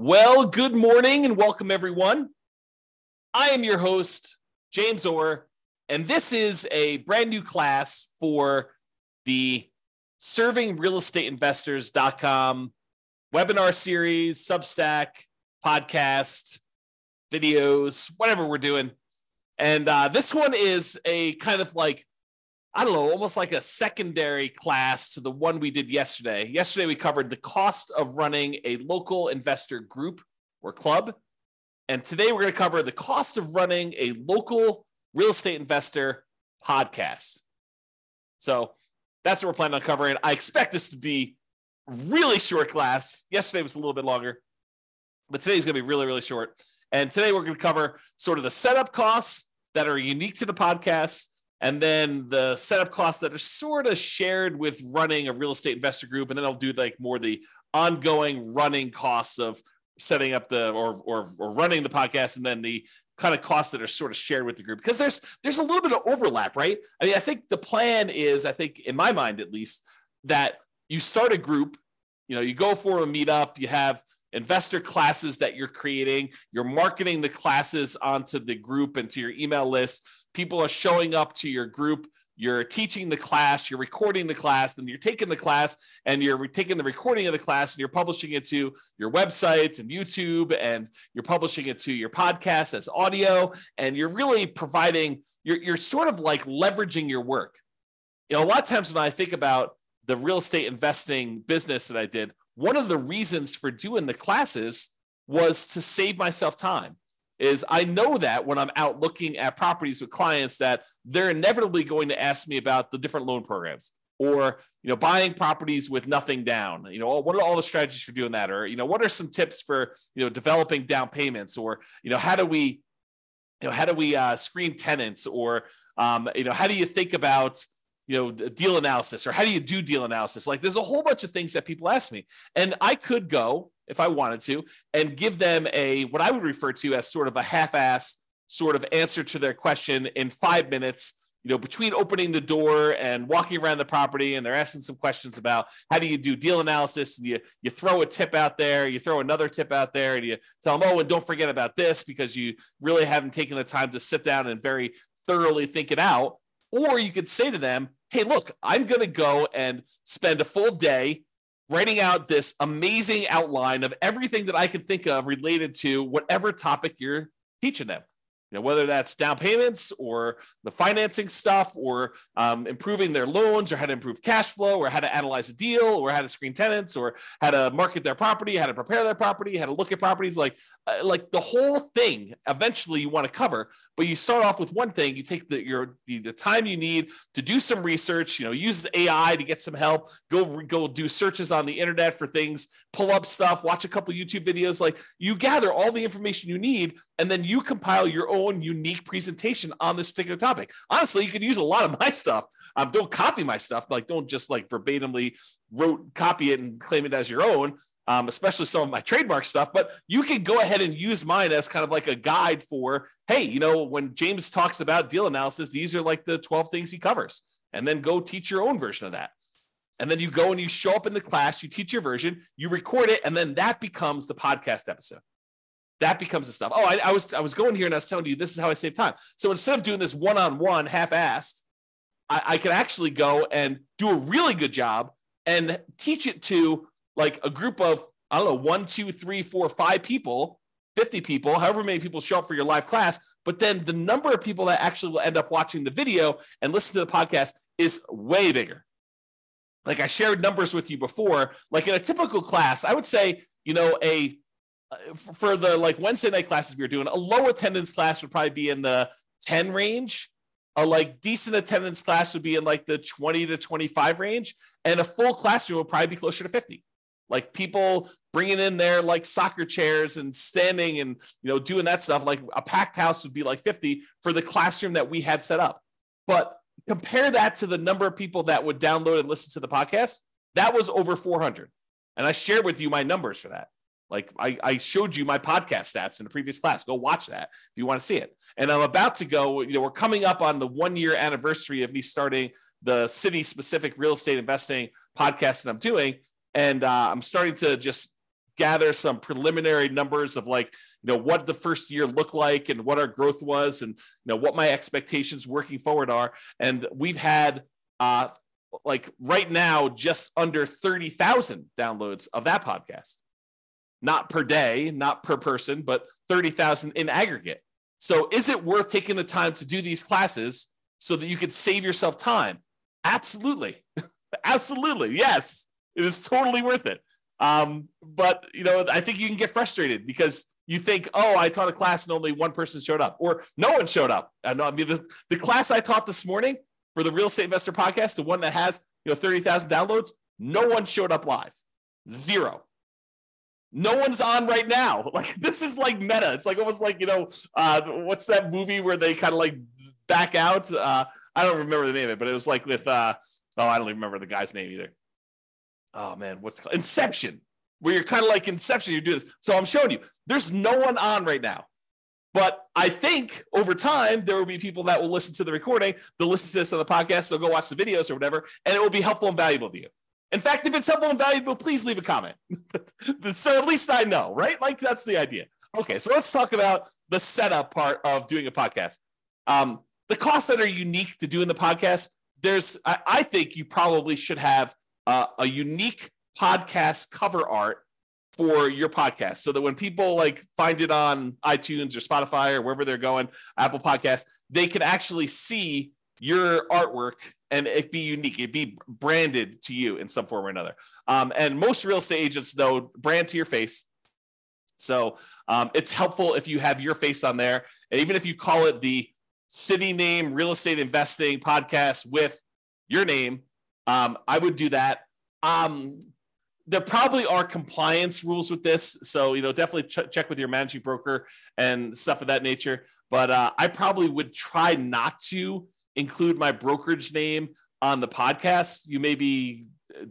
Well, good morning and welcome everyone. I am your host, James Orr, and this is a brand new class for the servingrealestateinvestors.com webinar series, Substack, podcast, videos, whatever we're doing. And uh, this one is a kind of like I don't know, almost like a secondary class to the one we did yesterday. Yesterday, we covered the cost of running a local investor group or club. And today, we're going to cover the cost of running a local real estate investor podcast. So that's what we're planning on covering. I expect this to be really short class. Yesterday was a little bit longer, but today's going to be really, really short. And today, we're going to cover sort of the setup costs that are unique to the podcast and then the setup costs that are sort of shared with running a real estate investor group and then i'll do like more the ongoing running costs of setting up the or, or or running the podcast and then the kind of costs that are sort of shared with the group. Because there's there's a little bit of overlap right? I mean i think the plan is i think in my mind at least that you start a group you know you go for a meetup you have investor classes that you're creating. You're marketing the classes onto the group and to your email list. People are showing up to your group. You're teaching the class, you're recording the class, then you're taking the class and you're taking the recording of the class and you're publishing it to your websites and YouTube and you're publishing it to your podcast as audio. And you're really providing, you're, you're sort of like leveraging your work. You know, a lot of times when I think about the real estate investing business that I did, one of the reasons for doing the classes was to save myself time is I know that when I'm out looking at properties with clients that they're inevitably going to ask me about the different loan programs or you know buying properties with nothing down. You know what are all the strategies for doing that? Or you know what are some tips for you know developing down payments? Or you know how do we you know how do we uh, screen tenants? Or um, you know how do you think about you know deal analysis or how do you do deal analysis like there's a whole bunch of things that people ask me and i could go if i wanted to and give them a what i would refer to as sort of a half-ass sort of answer to their question in five minutes you know, between opening the door and walking around the property, and they're asking some questions about how do you do deal analysis, and you you throw a tip out there, you throw another tip out there, and you tell them, oh, and don't forget about this because you really haven't taken the time to sit down and very thoroughly think it out. Or you could say to them, hey, look, I'm going to go and spend a full day writing out this amazing outline of everything that I can think of related to whatever topic you're teaching them you know, whether that's down payments or the financing stuff or um, improving their loans or how to improve cash flow or how to analyze a deal or how to screen tenants or how to market their property, how to prepare their property, how to look at properties, like uh, like the whole thing. Eventually, you want to cover, but you start off with one thing. You take the your the, the time you need to do some research. You know, use AI to get some help. Go go do searches on the internet for things. Pull up stuff. Watch a couple YouTube videos. Like you gather all the information you need, and then you compile your own own unique presentation on this particular topic. Honestly, you could use a lot of my stuff. Um, don't copy my stuff. Like, don't just like verbatimly wrote copy it and claim it as your own. Um, especially some of my trademark stuff, but you can go ahead and use mine as kind of like a guide for, hey, you know, when James talks about deal analysis, these are like the 12 things he covers. And then go teach your own version of that. And then you go and you show up in the class, you teach your version, you record it, and then that becomes the podcast episode that becomes the stuff. Oh, I, I, was I was going here and I was telling you this is how I save time. So instead of doing this one on one, half assed, I, I could actually go and do a really good job and teach it to like a group of I don't know one, two, three, four, five people, fifty people, however many people show up for your live class. But then the number of people that actually will end up watching the video and listen to the podcast is way bigger. Like I shared numbers with you before. Like in a typical class, I would say you know a Uh, for the like Wednesday night classes we were doing, a low attendance class would probably be in the 10 range. A like decent attendance class would be in like the 20 to 25 range. And a full classroom would probably be closer to 50. Like people bringing in their like soccer chairs and standing and, you know, doing that stuff. Like a packed house would be like 50 for the classroom that we had set up. But compare that to the number of people that would download and listen to the podcast. That was over 400. And I shared with you my numbers for that. Like I, I showed you my podcast stats in the previous class. Go watch that if you want to see it. And I'm about to go, you know, we're coming up on the one year anniversary of me starting the city specific real estate investing podcast that I'm doing. And uh, I'm starting to just gather some preliminary numbers of like you know what the first year looked like and what our growth was and you know what my expectations working forward are and we've had uh like right now just under 30,000 downloads of that podcast not per day not per person but 30,000 in aggregate so is it worth taking the time to do these classes so that you could save yourself time absolutely absolutely yes it is totally worth it um, but you know, I think you can get frustrated because you think, oh, I taught a class and only one person showed up, or no one showed up. I know. I mean, the, the class I taught this morning for the Real Estate Investor Podcast, the one that has you know thirty thousand downloads, no one showed up live, zero. No one's on right now. Like this is like meta. It's like almost like you know, uh, what's that movie where they kind of like back out? Uh, I don't remember the name of it, but it was like with uh, oh, I don't even remember the guy's name either oh man, what's called Inception, where you're kind of like Inception, you do this. So I'm showing you, there's no one on right now. But I think over time, there will be people that will listen to the recording, they'll listen to this on the podcast, they'll go watch the videos or whatever, and it will be helpful and valuable to you. In fact, if it's helpful and valuable, please leave a comment. so at least I know, right? Like that's the idea. Okay, so let's talk about the setup part of doing a podcast. Um, the costs that are unique to doing the podcast, there's, I, I think you probably should have uh, a unique podcast cover art for your podcast so that when people like find it on iTunes or Spotify or wherever they're going, Apple Podcasts, they can actually see your artwork and it be unique. It be branded to you in some form or another. Um, and most real estate agents know brand to your face. So um, it's helpful if you have your face on there. And even if you call it the city name real estate investing podcast with your name, um, I would do that. Um, there probably are compliance rules with this, so you know definitely ch- check with your managing broker and stuff of that nature. But uh, I probably would try not to include my brokerage name on the podcast. You may be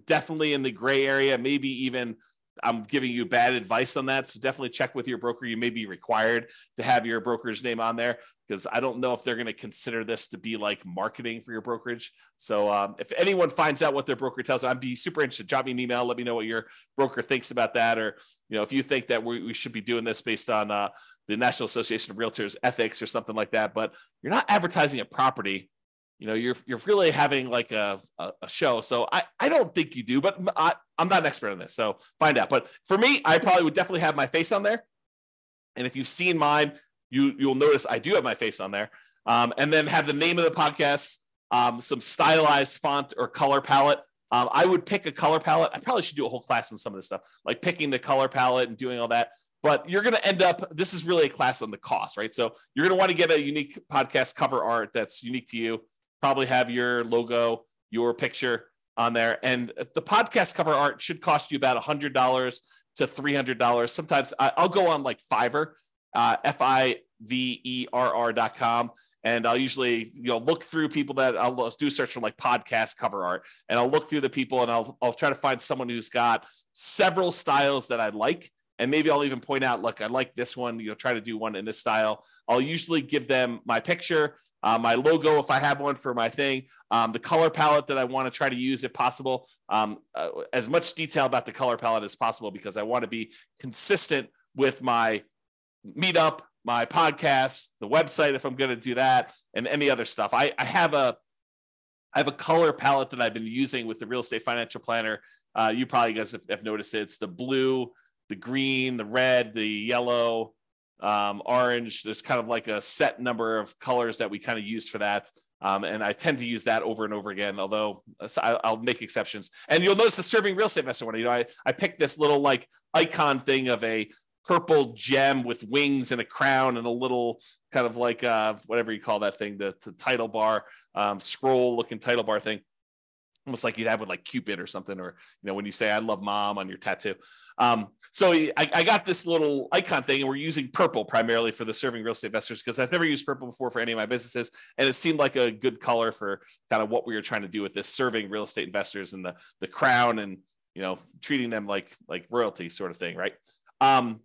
definitely in the gray area, maybe even I'm giving you bad advice on that. So definitely check with your broker. You may be required to have your broker's name on there because I don't know if they're going to consider this to be like marketing for your brokerage. So um, if anyone finds out what their broker tells them, I'd be super interested. Drop me an email. Let me know what your broker thinks about that. Or, you know, if you think that we, we should be doing this based on uh, the National Association of Realtors ethics or something like that, but you're not advertising a property you know you're you're really having like a, a, a, show. So i i don't think you do but I, i'm not an expert on this so find out. But for me i probably would definitely have my face on there. And if you've seen mine you you'll notice i do have my face on there. Um, and then have the name of the podcast um, some stylized font or color palette. Um, i would pick a color palette. I probably should do a whole class on some of this stuff like picking the color palette and doing all that. But you're going to end up this is really a class on the cost right? So you're going to want to get a unique podcast cover art that's unique to you probably have your logo, your picture on there. And the podcast cover art should cost you about $100 to $300. Sometimes I'll go on like Fiverr, uh, F I V E R R dot com. And I'll usually, you know, look through people that I'll do search for like podcast cover art, and I'll look through the people, and I'll I'll try to find someone who's got several styles that I like, and maybe I'll even point out, look, I like this one. You know, try to do one in this style. I'll usually give them my picture uh, my logo if I have one for my thing, um, the color palette that I want to try to use if possible, um, uh, as much detail about the color palette as possible because I want to be consistent with my meetup, my podcast, the website if I'm going to do that, and any other stuff. I, I have a I have a color palette that I've been using with the real estate financial planner. Uh, you probably guys have, have noticed it. It's the blue, the green, the red, the yellow, um, orange. There's kind of like a set number of colors that we kind of use for that. Um, and I tend to use that over and over again, although uh, I'll make exceptions. And you'll notice the serving real estate investor one. You know, I, I picked this little like icon thing of a purple gem with wings and a crown and a little kind of like uh, whatever you call that thing, the, the title bar, um, scroll looking title bar thing almost like you'd have with like Cupid or something, or you know, when you say "I love mom" on your tattoo. Um, so I, I, got this little icon thing, and we're using purple primarily for the serving real estate investors because I've never used purple before for any of my businesses, and it seemed like a good color for kind of what we were trying to do with this serving real estate investors and the the crown and you know treating them like like royalty sort of thing, right? Um,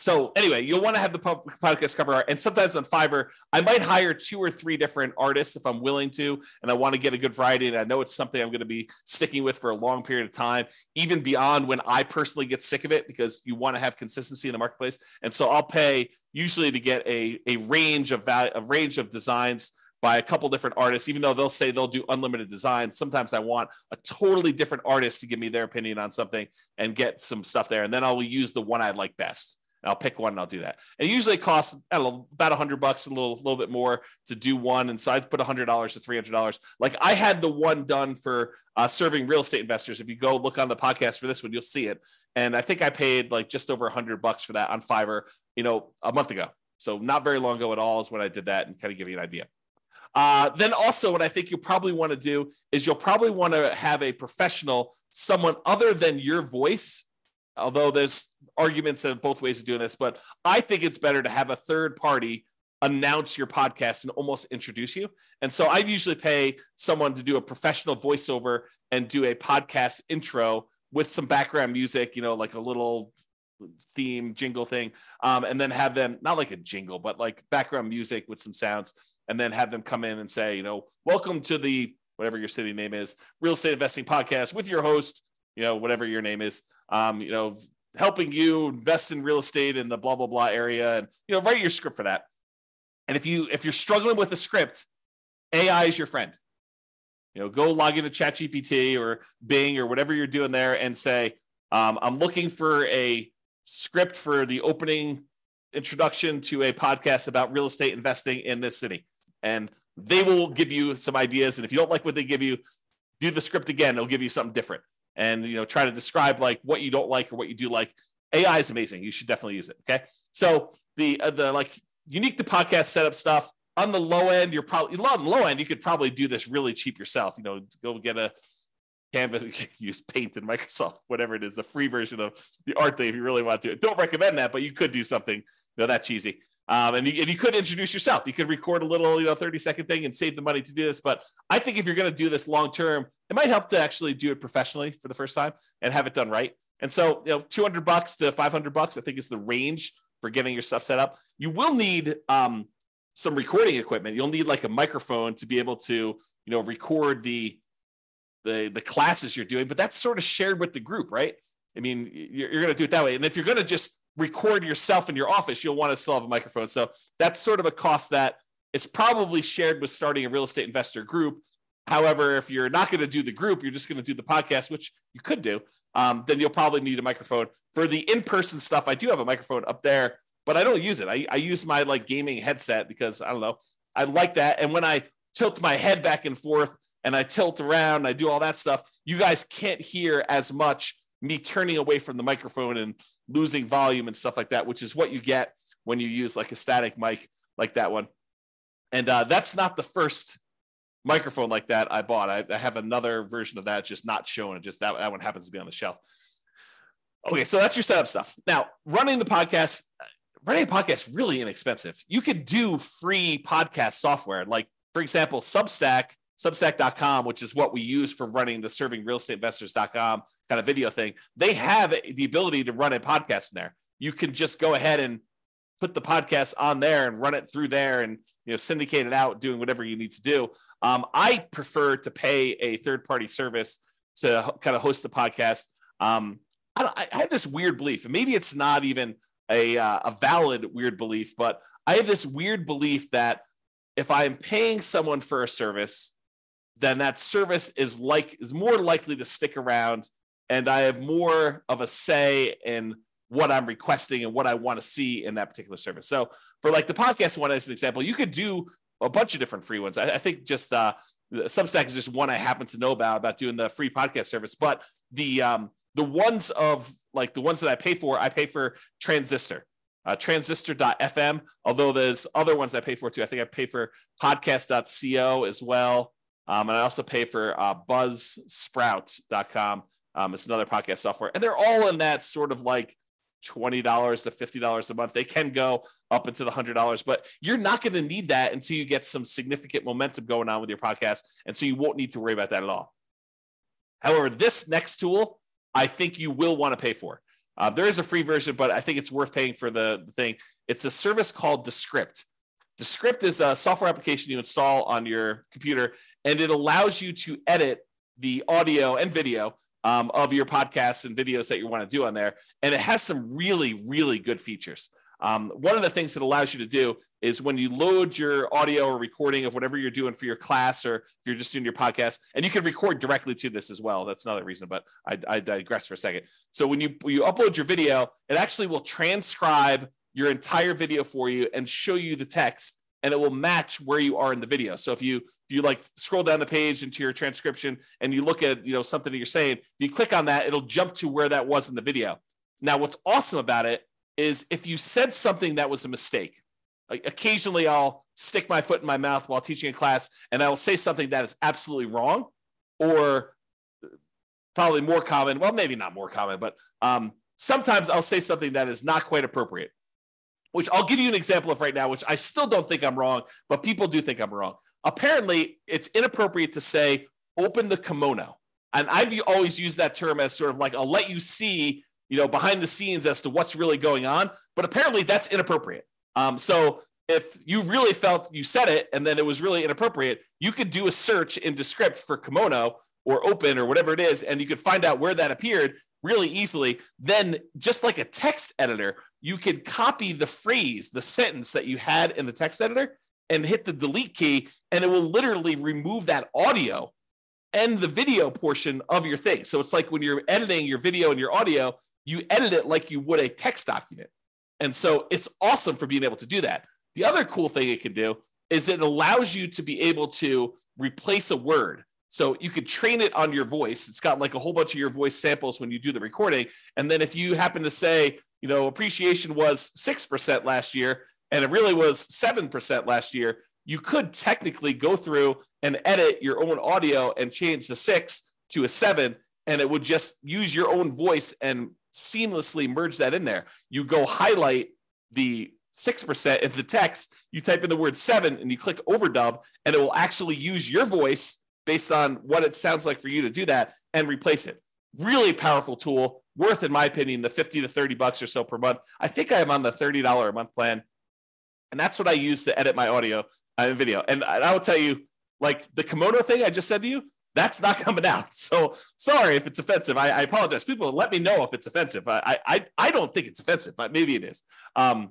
So anyway, you'll want to have the podcast cover art, and sometimes on Fiverr, I might hire two or three different artists if I'm willing to, and I want to get a good variety. And I know it's something I'm going to be sticking with for a long period of time, even beyond when I personally get sick of it, because you want to have consistency in the marketplace. And so I'll pay usually to get a a range of value, a range of designs by a couple different artists, even though they'll say they'll do unlimited design. Sometimes I want a totally different artist to give me their opinion on something and get some stuff there. And then I'll use the one I like best. I'll pick one and I'll do that. It usually costs know, about a hundred bucks, a little, little bit more to do one. And so I'd put a hundred dollars to three hundred dollars. Like I had the one done for uh, serving real estate investors. If you go look on the podcast for this one, you'll see it. And I think I paid like just over a hundred bucks for that on Fiverr, you know, a month ago. So not very long ago at all is when I did that and kind of give you an idea. Uh, then also, what I think you'll probably want to do is you'll probably want to have a professional, someone other than your voice. Although there's arguments of both ways of doing this, but I think it's better to have a third party announce your podcast and almost introduce you. And so I usually pay someone to do a professional voiceover and do a podcast intro with some background music, you know, like a little theme jingle thing, um, and then have them not like a jingle, but like background music with some sounds, and then have them come in and say, you know, welcome to the whatever your city name is, real estate investing podcast with your host, you know, whatever your name is, um, you know, helping you invest in real estate in the blah blah blah area, and you know, write your script for that. And if you if you're struggling with a script, AI is your friend. You know, go log into ChatGPT or Bing or whatever you're doing there and say, um, I'm looking for a script for the opening introduction to a podcast about real estate investing in this city. And they will give you some ideas. And if you don't like what they give you, do the script again. They'll give you something different. And you know, try to describe like what you don't like or what you do like. AI is amazing. You should definitely use it. Okay. So the uh, the like unique to podcast setup stuff on the low end, you're probably on the low end, you could probably do this really cheap yourself. You know, go get a Canvas, use Paint and Microsoft, whatever it is, the free version of the art thing if you really want to. Don't recommend that, but you could do something you know, that cheesy. Um, and, you, and you could introduce yourself. You could record a little, you know, 30 second thing and save the money to do this. But I think if you're going to do this long term, it might help to actually do it professionally for the first time and have it done right. And so, you know, 200 bucks to 500 bucks, I think is the range for getting your stuff set up. You will need um, some recording equipment. You'll need like a microphone to be able to, you know, record the the the classes you're doing, but that's sort of shared with the group, right? I mean, you're, you're going to do it that way. And if you're going to just record yourself in your office, you'll want to still have a microphone. So that's sort of a cost that it's probably shared with starting a real estate investor group. However, if you're not going to do the group, you're just going to do the podcast, which you could do, um, then you'll probably need a microphone. For the in person stuff, I do have a microphone up there, but I don't use it. I, I use my like gaming headset because I don't know. I like that. And when I tilt my head back and forth, and I tilt around, I do all that stuff, you guys can't hear as much me turning away from the microphone and losing volume and stuff like that, which is what you get when you use like a static mic like that one. And uh, that's not the first microphone like that I bought. I, I have another version of that, just not shown. It just that, that one happens to be on the shelf. Okay, so that's your setup stuff. Now, running the podcast, running a podcast really inexpensive. You could do free podcast software, like for example, Substack Substack.com, which is what we use for running the serving real estate investors.com kind of video thing, they have the ability to run a podcast in there. You can just go ahead and put the podcast on there and run it through there and you know syndicate it out doing whatever you need to do. Um, i prefer to pay a third party service to kind of host the podcast. Um, I, I, have this weird belief and maybe it's not even a, uh, a valid weird belief but i have this weird belief that if i'm paying someone for a service then that service is like is more likely to stick around and I have more of a say in what I'm requesting and what I want to see in that particular service. So for like the podcast one as an example, you could do a bunch of different free ones. I, I think just uh, Substack is just one I happen to know about about doing the free podcast service, but the um, the ones of like the ones that I pay for, I pay for Transistor. Uh, transistor.fm, although there's other ones I pay for too. I think I pay for podcast.co as well. Um, and I also pay for uh, buzzsprout.com. Um, it's another podcast software. And they're all in that sort of like $20 to $50 a month. They can go up into the $100, but you're not going to need that until you get some significant momentum going on with your podcast. And so you won't need to worry about that at all. However, this next tool, I think you will want to pay for. Uh, there is a free version, but I think it's worth paying for the, the thing. It's a service called Descript. Descript is a software application you install on your computer, and it allows you to edit the audio and video um, of your podcasts and videos that you want to do on there. And it has some really, really good features. Um, one of the things that allows you to do is when you load your audio or recording of whatever you're doing for your class or if you're just doing your podcast, and you can record directly to this as well. That's another reason, but I, I digress for a second. So when you when you upload your video, it actually will transcribe your entire video for you and show you the text and it will match where you are in the video. So if you if you like scroll down the page into your transcription and you look at you know something that you're saying, if you click on that, it'll jump to where that was in the video. Now, what's awesome about it is if you said something that was a mistake. Like occasionally, I'll stick my foot in my mouth while teaching a class, and I will say something that is absolutely wrong, or probably more common. Well, maybe not more common, but um, sometimes I'll say something that is not quite appropriate which I'll give you an example of right now, which I still don't think I'm wrong, but people do think I'm wrong. Apparently, it's inappropriate to say open the kimono. And I've always used that term as sort of like, I'll let you see, you know, behind the scenes as to what's really going on. But apparently that's inappropriate. Um, so if you really felt you said it and then it was really inappropriate, you could do a search in Descript for kimono or open or whatever it is, and you could find out where that appeared really easily. Then, just like a text editor, you could copy the phrase, the sentence that you had in the text editor and hit the delete key, and it will literally remove that audio and the video portion of your thing. So it's like when you're editing your video and your audio, you edit it like you would a text document. And so it's awesome for being able to do that. The other cool thing it can do is it allows you to be able to replace a word. So you could train it on your voice. It's got like a whole bunch of your voice samples when you do the recording. And then if you happen to say, you know, appreciation was 6% last year and it really was 7% last year, you could technically go through and edit your own audio and change the six to a seven, and it would just use your own voice and seamlessly merge that in there. You go highlight the 6% in the text, you type in the word seven and you click overdub, and it will actually use your voice based on what it sounds like for you to do that and replace it. Really powerful tool, worth, in my opinion, the 50 to 30 bucks or so per month. I think I am on the $30 a month plan. And that's what I use to edit my audio and video. And I will tell you, like the kimono thing I just said to you, that's not coming out. So sorry if it's offensive. I, I apologize. People let me know if it's offensive. I, I I don't think it's offensive, but maybe it is. Um,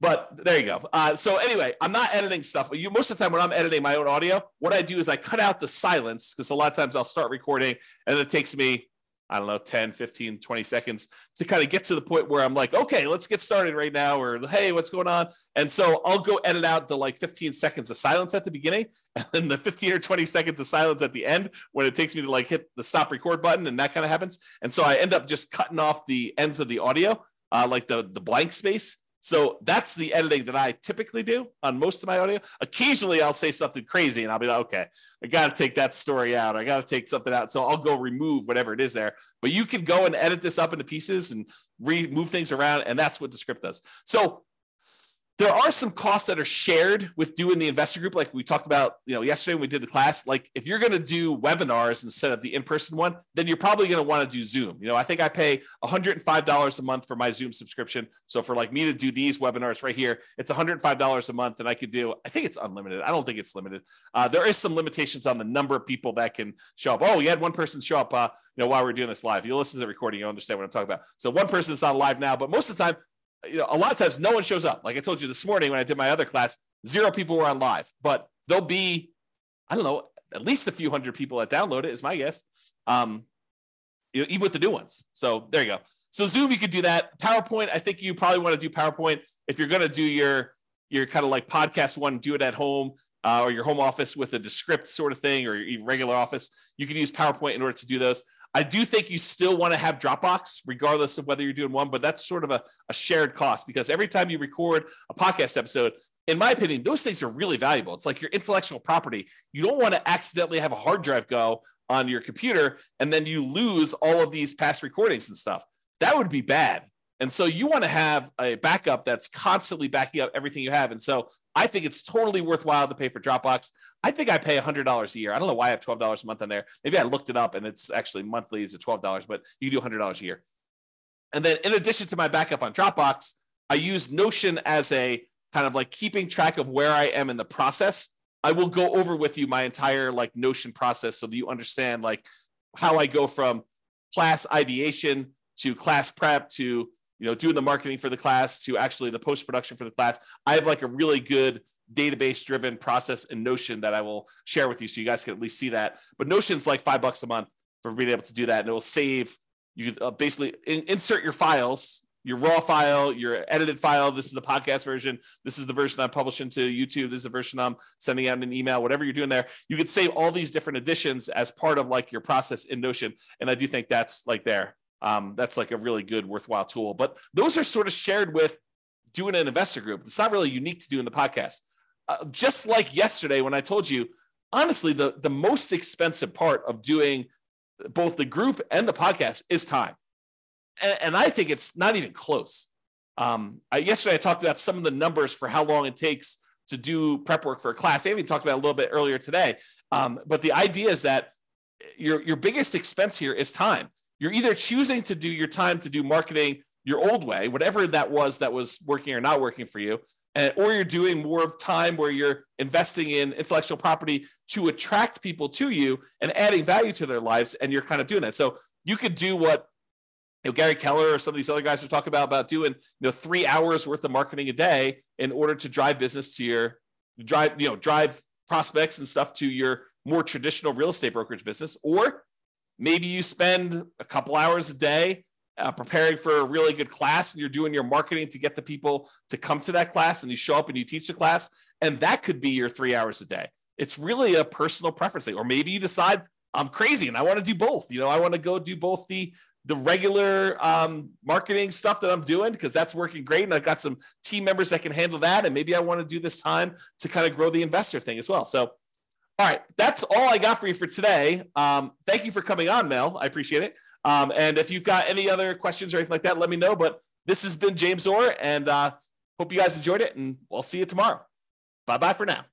but there you go. Uh, so anyway, I'm not editing stuff. You most of the time when I'm editing my own audio, what I do is I cut out the silence because a lot of times I'll start recording and it takes me I don't know 10, 15, 20 seconds to kind of get to the point where I'm like, "Okay, let's get started right now," or "Hey, what's going on?" And so I'll go edit out the like 15 seconds of silence at the beginning and then the 15 or 20 seconds of silence at the end when it takes me to like hit the stop record button and that kind of happens. And so I end up just cutting off the ends of the audio, uh, like the the blank space so that's the editing that I typically do on most of my audio. Occasionally, I'll say something crazy and I'll be like, okay, I got to take that story out. I got to take something out. So I'll go remove whatever it is there. But you can go and edit this up into pieces and remove things around. And that's what Descript does. So there are some costs that are shared with doing the investor group like we talked about you know yesterday when we did the class. Like if you're going to do webinars instead of the in-person one then you're probably going to want to do zoom. You know i think i pay $105 a month for my zoom subscription. So for like me to do these webinars right here it's $105 a month and i could do i think it's unlimited. I don't think it's limited. Uh, there is some limitations on the number of people that can show up. Oh you had one person show up uh, you know while we're doing this live. You listen to the recording you'll understand what i'm talking about. So one person is on live now but most of the time you know, a lot of times no one shows up. Like I told you this morning when I did my other class, zero people were on live, but there'll be, I don't know, at least a few hundred people that download it is my guess. Um, you know, even with the new ones. So there you go. So Zoom, you could do that. PowerPoint, I think you probably want to do PowerPoint if you're going to do your your kind of like podcast one, do it at home uh, or your home office with a Descript sort of thing, or your regular office. You can use PowerPoint in order to do those. I do think you still want to have Dropbox, regardless of whether you're doing one, but that's sort of a, a shared cost because every time you record a podcast episode, in my opinion, those things are really valuable. It's like your intellectual property. You don't want to accidentally have a hard drive go on your computer and then you lose all of these past recordings and stuff. That would be bad. And so you want to have a backup that's constantly backing up everything you have. And so I think it's totally worthwhile to pay for Dropbox. I think I pay $100 a year. I don't know why I have $12 a month on there. Maybe I looked it up and it's actually monthly is at $12, but you do $100 a year. And then in addition to my backup on Dropbox, I use Notion as a kind of like keeping track of where I am in the process. I will go over with you my entire like Notion process so that you understand like how I go from class ideation to class prep to you know doing the marketing for the class to actually the post production for the class. I have like a really good database driven process in Notion that I will share with you so you guys can at least see that. But Notion's like five bucks a month for being able to do that, and it will save you uh, basically in, insert your files your raw file, your edited file. This is the podcast version. This is the version I'm publishing to YouTube. This is the version I'm sending out an email, whatever you're doing there. You could save all these different editions as part of like your process in Notion. And I do think that's like there. Um, that's like a really good, worthwhile tool. But those are sort of shared with doing an investor group. It's not really unique to doing the podcast. Uh, just like yesterday when I told you, honestly, the, the most expensive part of doing both the group and the podcast is time. And, and I think it's not even close. Um, I, yesterday, I talked about some of the numbers for how long it takes to do prep work for a class. Amy talked about a little bit earlier today. Um, but the idea is that your, your biggest expense here is time. You're either choosing to do your time to do marketing your old way, whatever that was that was working or not working for you, and, or you're doing more of time where you're investing in intellectual property to attract people to you and adding value to their lives and you're kind of doing that. So you could do what you know, Gary Keller or some of these other guys are talking about about doing you know three hours worth of marketing a day in order to drive business to your drive you know drive prospects and stuff to your more traditional real estate brokerage business or maybe you spend a couple hours a day uh, preparing for a really good class and you're doing your marketing to get the people to come to that class and you show up and you teach the class and that could be your three hours a day. It's really a personal preference thing. Or maybe you decide i'm crazy and i want to do both. You know i want to go do both the the regular um, marketing stuff that i'm doing because that's working great and i've got some team members that can handle that and maybe i want to do this time to kind of grow the investor thing as well. So all right that's all i got for you for today um, thank you for coming on mel i appreciate it um, and if you've got any other questions or anything like that, let me know. But this has been James Orr, and uh, hope you guys enjoyed it, and we'll see you tomorrow. Bye bye for now.